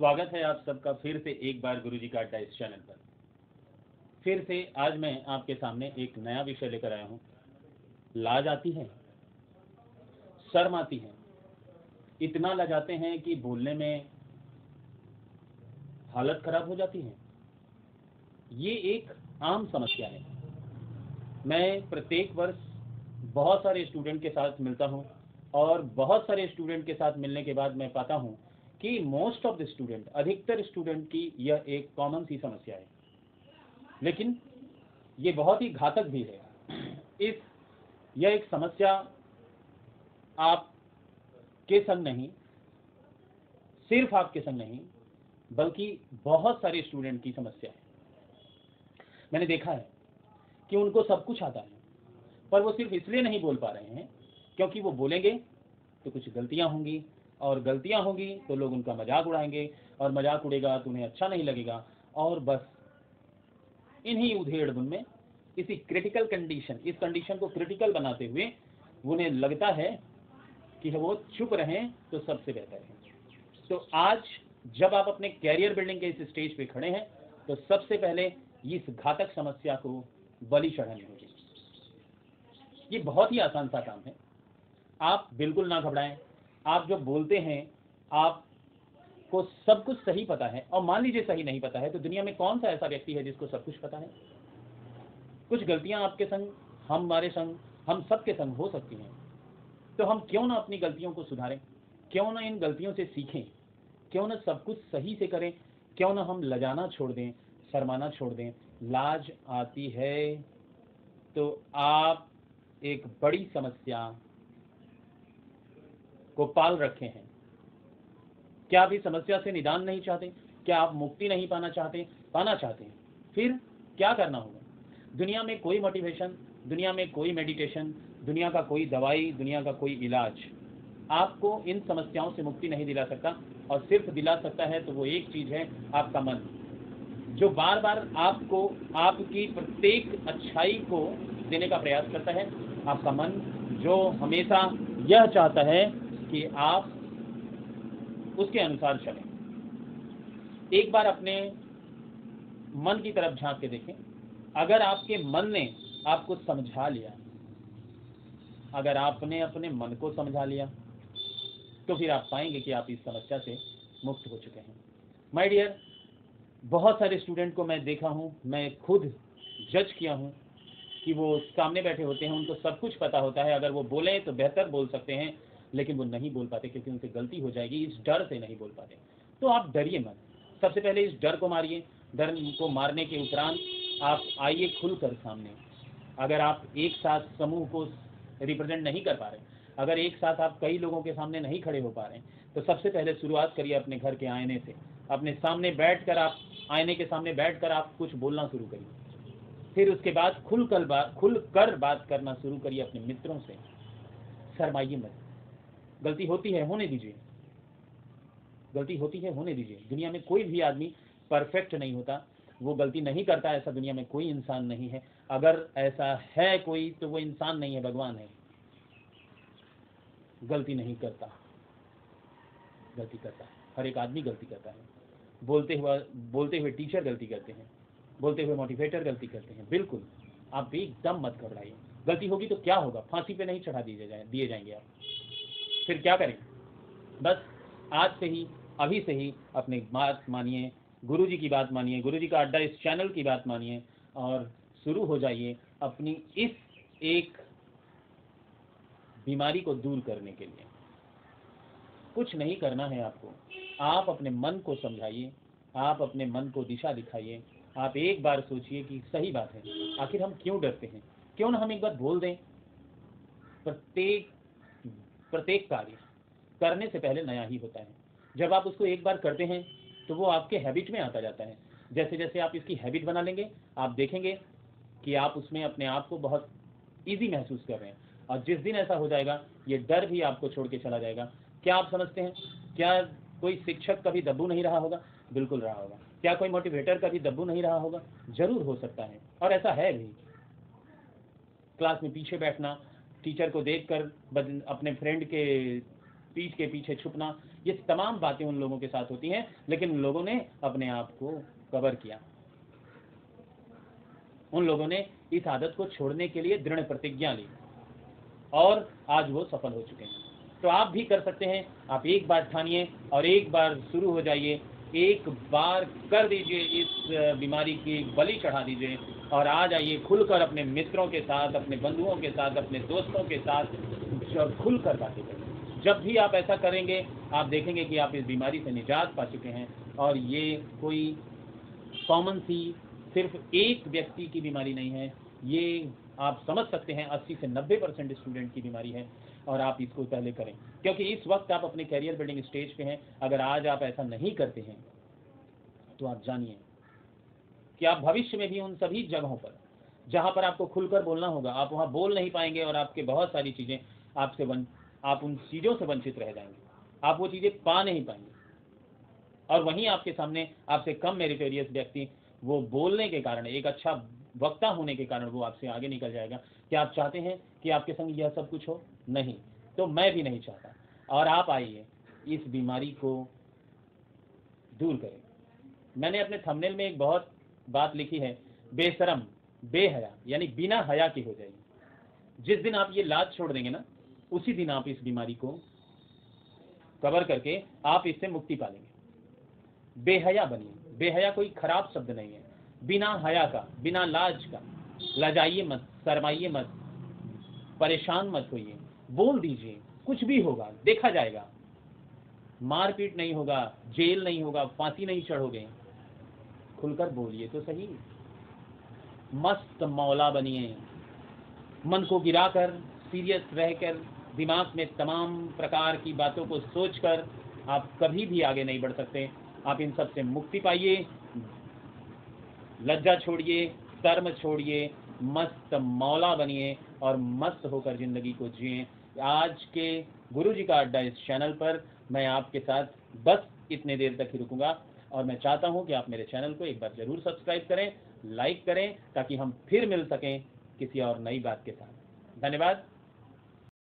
स्वागत है आप सबका फिर से एक बार गुरु जी का अड्डा इस चैनल पर। फिर से आज मैं आपके सामने एक नया विषय लेकर आया हूँ। लाज आती है? शर्म आती है? इतना लजाते हैं कि बोलने में हालत खराब हो जाती है। ये एक आम समस्या है। मैं प्रत्येक वर्ष बहुत सारे स्टूडेंट के साथ मिलता हूँ और बहुत सारे स्टूडेंट के साथ मिलने के बाद मैं पाता हूँ कि मोस्ट ऑफ़ द स्टूडेंट अधिकतर स्टूडेंट की यह एक कॉमन सी समस्या है। लेकिन ये बहुत ही घातक भी है। इस, यह एक समस्या आप के संग नहीं, सिर्फ़ आपके संग नहीं, बल्कि बहुत सारे स्टूडेंट की समस्या है। मैंने देखा है कि उनको सब कुछ आता है, पर वो सिर्फ़ इसलिए नहीं बोल पा रहे हैं क्योंकि वो बोलेंगे तो कुछ गलतियाँ होंगी और गलतियाँ होंगी तो लोग उनका मज़ाक उड़ाएँगे, और मज़ाक उड़ेगा तो उन्हें अच्छा नहीं लगेगा। और बस, इन्हीं उधेड़ बुन में, इसी क्रिटिकल कंडीशन इस कंडीशन को क्रिटिकल बनाते हुए, उन्हें लगता है कि वो चुप रहें तो सबसे बेहतर है। तो आज, जब आप अपने कैरियर बिल्डिंग के इस स्टेज पे खड़े हैं तो सबसे पहले इस घातक समस्या को बलि चढ़ानी होगी। ये बहुत ही आसान सा काम है। आप बिल्कुल ना घबराएँ। आप जो बोलते हैं आप को सब कुछ सही पता है और मान लीजिए सही नहीं पता है तो दुनिया में कौन सा ऐसा व्यक्ति है जिसको सब कुछ पता है? कुछ गलतियाँ आपके संग हमारे संग, हम सबके संग हो सकती हैं। तो हम क्यों ना अपनी गलतियों को सुधारें? क्यों ना इन गलतियों से सीखें? क्यों ना सब कुछ सही से करें? क्यों ना हम लजाना छोड़ दें, शर्माना छोड़ दें? लाज आती है। तो आप एक बड़ी समस्या को पाल रखे हैं। क्या आप इस समस्या से निदान नहीं चाहते? क्या आप मुक्ति नहीं पाना चाहते? पाना चाहते हैं। फिर क्या करना होगा? दुनिया में कोई मोटिवेशन दुनिया में कोई मेडिटेशन दुनिया का कोई दवाई, दुनिया का कोई इलाज, आपको इन समस्याओं से मुक्ति नहीं दिला सकता और सिर्फ़ दिला सकता है तो वो एक चीज़ है, आपका मन। जो बार बार आपको, आपकी प्रत्येक अच्छाई को देने का प्रयास करता है, आपका मन जो हमेशा यह चाहता है कि आप उसके अनुसार चलें। एक बार अपने मन की तरफ़ झाँक के देखें। अगर आपके मन ने आपको समझा लिया, अगर आपने अपने मन को समझा लिया तो फिर आप पाएँगे कि आप इस समस्या से मुक्त हो चुके हैं। माय डियर बहुत सारे स्टूडेंट को मैं देखा हूँ, मैं खुद जज किया हूँ कि वो सामने बैठे होते हैं, उनको सब कुछ पता होता है। अगर वो बोलें तो बेहतर बोल सकते हैं। लेकिन वो नहीं बोल पाते क्योंकि उनसे गलती हो जाएगी, इस डर से नहीं बोल पाते। तो आप डरिए मत। सबसे पहले इस डर को मारिए। डर को मारने के उपरांत आप आइए खुलकर सामने। अगर आप एक साथ समूह को रिप्रेजेंट नहीं कर पा रहे, अगर एक साथ आप कई लोगों के सामने नहीं खड़े हो पा रहे तो सबसे पहले शुरुआत करिए अपने घर के आईने से। अपने सामने बैठकर आप, आईने के सामने बैठकर आप कुछ बोलना शुरू करिए। फिर उसके बाद खुल कर बात खुल कर बात करना शुरू करिए अपने मित्रों से। शर्माइए मत। गलती होती है, होने दीजिए। गलती होती है, होने दीजिए। दुनिया में कोई भी आदमी परफेक्ट नहीं होता। वो गलती नहीं करता, ऐसा दुनिया में कोई इंसान नहीं है। अगर ऐसा है कोई तो वो इंसान नहीं है, भगवान है। गलती नहीं करता। गलती करता है। हर एक आदमी गलती करता है। बोलते हुए बोलते हुए टीचर गलती करते हैं। बोलते हुए मोटिवेटर गलती करते हैं। बिल्कुल। आप भी एकदम मत घबराइए। गलती होगी तो क्या होगा? फांसी पे नहीं चढ़ा दिए जाए, दिए जाएँगे आप। फिर क्या करें? बस आज से ही, अभी से ही अपनी बात मानिए गुरु जी की बात मानिए गुरु जी का अड्डा इस चैनल की बात मानिए और शुरू हो जाइए अपनी इस एक बीमारी को दूर करने के लिए। कुछ नहीं करना है आपको। आप अपने मन को समझाइए, आप अपने मन को दिशा दिखाइए, आप एक बार सोचिए कि सही बात है। आखिर हम क्यों डरते हैं? क्यों ना हम एक बार बोल दें? प्रत्येक प्रत्येक कार्य करने से पहले नया ही होता है। जब आप उसको एक बार करते हैं तो वो आपके हैबिट में आता जाता है। जैसे जैसे आप इसकी हैबिट बना लेंगे, आप देखेंगे कि आप उसमें अपने आप को बहुत ईजी महसूस कर रहे हैं। और जिस दिन ऐसा हो जाएगा, ये डर भी आपको छोड़ के चला जाएगा। क्या आप समझते हैं? क्या कोई शिक्षक कभी दब्बू नहीं रहा होगा? बिल्कुल रहा होगा। क्या कोई मोटिवेटर कभी दब्बू नहीं रहा होगा? ज़रूर हो सकता है। और ऐसा है भी। क्लास में पीछे बैठना टीचर को देखकर अपने फ्रेंड के पीठ के पीछे छुपना, ये तमाम बातें उन लोगों के साथ होती हैं, लेकिन उन लोगों ने अपने आप को कवर किया। उन लोगों ने इस आदत को छोड़ने के लिए दृढ़ प्रतिज्ञा ली, और आज वो सफल हो चुके हैं। तो आप भी कर सकते हैं, आप एक बार ठानिए और एक बार शुरू हो जाइए, एक बार कर दीजिए इस बीमारी की बलि चढ़ा दीजिए और आ जाइए खुलकर अपने मित्रों के साथ, अपने बंधुओं के साथ, अपने दोस्तों के साथ खुलकर बातें करें जब भी आप ऐसा करेंगे, आप देखेंगे कि आप इस बीमारी से निजात पा चुके हैं और ये कोई कॉमन सी सिर्फ़ एक व्यक्ति की बीमारी नहीं है, ये आप समझ सकते हैं 80 से 90 परसेंट स्टूडेंट की बीमारी है और आप इसको पहले करें। क्योंकि इस वक्त आप अपने कैरियर बिल्डिंग स्टेज पे हैं। अगर आज आप ऐसा नहीं करते हैं तो आप जानिए कि आप भविष्य में भी उन सभी जगहों पर, जहाँ पर आपको खुलकर बोलना होगा, आप वहाँ बोल नहीं पाएँगे और आपके बहुत सारी चीज़ें आपसे वन आप उन चीज़ों से वंचित रह जाएँगे। आप वो चीज़ें पा नहीं पाएँगे। और वहीं आपके सामने आपसे कम मेरिटोरियस व्यक्ति वो बोलने के कारण, एक अच्छा वक्ता होने के कारण वो आपसे आगे निकल जाएगा क्या आप चाहते हैं कि आपके संग यह सब कुछ हो? नहीं तो मैं भी नहीं चाहता। और आप आइए, इस बीमारी को दूर करें। मैंने अपने थंबनेल में एक बहुत बात लिखी है, बेशरम, बेहया, यानी बिना हया के हो जाएगी। जिस दिन आप ये लाज छोड़ देंगे ना, उसी दिन आप इस बीमारी को कवर करके आप इससे मुक्ति पालेंगे। बेहया बनिए। बेहया कोई खराब शब्द नहीं है। बिना हया का, बिना लाज का, लजाइए मत, शरमाइए मत, परेशान मत होइए। बोल दीजिए, कुछ भी होगा, देखा जाएगा। मारपीट नहीं होगा, जेल नहीं होगा, फांसी नहीं चढ़ोगे। खुलकर बोलिए तो सही। मस्त मौला बनिए मन को गिराकर सीरियस रहकर दिमाग में तमाम प्रकार की बातों को सोचकर आप कभी भी आगे नहीं बढ़ सकते। आप इन सबसे मुक्ति पाइए। लज्जा छोड़िए, शर्म छोड़िए, मस्त मौला बनिए और मस्त होकर ज़िंदगी को जिए। आज के गुरु जी का अड्डा इस चैनल पर मैं आपके साथ बस इतने देर तक ही रुकूँगा। और मैं चाहता हूँ कि आप मेरे चैनल को एक बार ज़रूर सब्सक्राइब करें, लाइक करें, ताकि हम फिर मिल सकें किसी और नई बात के साथ। धन्यवाद।